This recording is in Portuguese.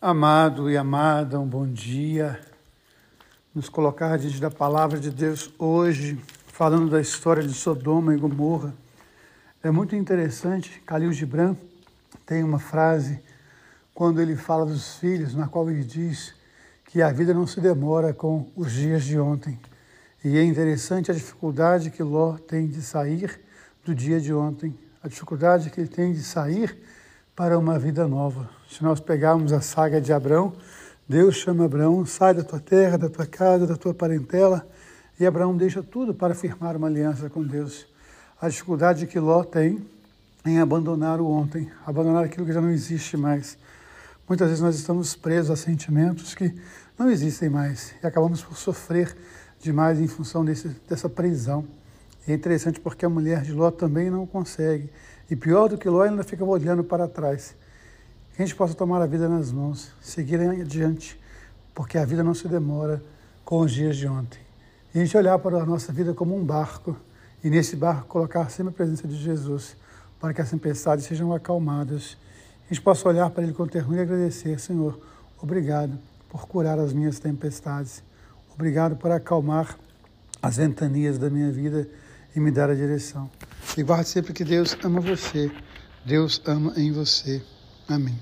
Amado e amada, um bom dia. Nos colocar diante da palavra de Deus hoje, falando da história de Sodoma e Gomorra. É muito interessante, Khalil Gibran tem uma frase quando ele fala dos filhos, na qual ele diz que a vida não se demora com os dias de ontem. E é interessante a dificuldade que Ló tem de sair do dia de ontem, a dificuldade que ele tem de sair para uma vida nova. Se nós pegarmos a saga de Abraão, Deus chama Abraão, sai da tua terra, da tua casa, da tua parentela, e Abraão deixa tudo para firmar uma aliança com Deus. A dificuldade que Ló tem em abandonar o ontem, abandonar aquilo que já não existe mais. Muitas vezes nós estamos presos a sentimentos que não existem mais e acabamos por sofrer demais em função desse, dessa prisão. É interessante porque a mulher de Ló também não consegue. E pior do que Ló, ainda fica olhando para trás. Que a gente possa tomar a vida nas mãos, seguir adiante, porque a vida não se demora com os dias de ontem. E a gente olhar para a nossa vida como um barco, e nesse barco colocar sempre a presença de Jesus, para que as tempestades sejam acalmadas. A gente possa olhar para Ele com ternura e agradecer, Senhor, obrigado por curar as minhas tempestades. Obrigado por acalmar as ventanias da minha vida e me dar a direção. E guarde sempre que Deus ama você, Deus ama em você. Amém.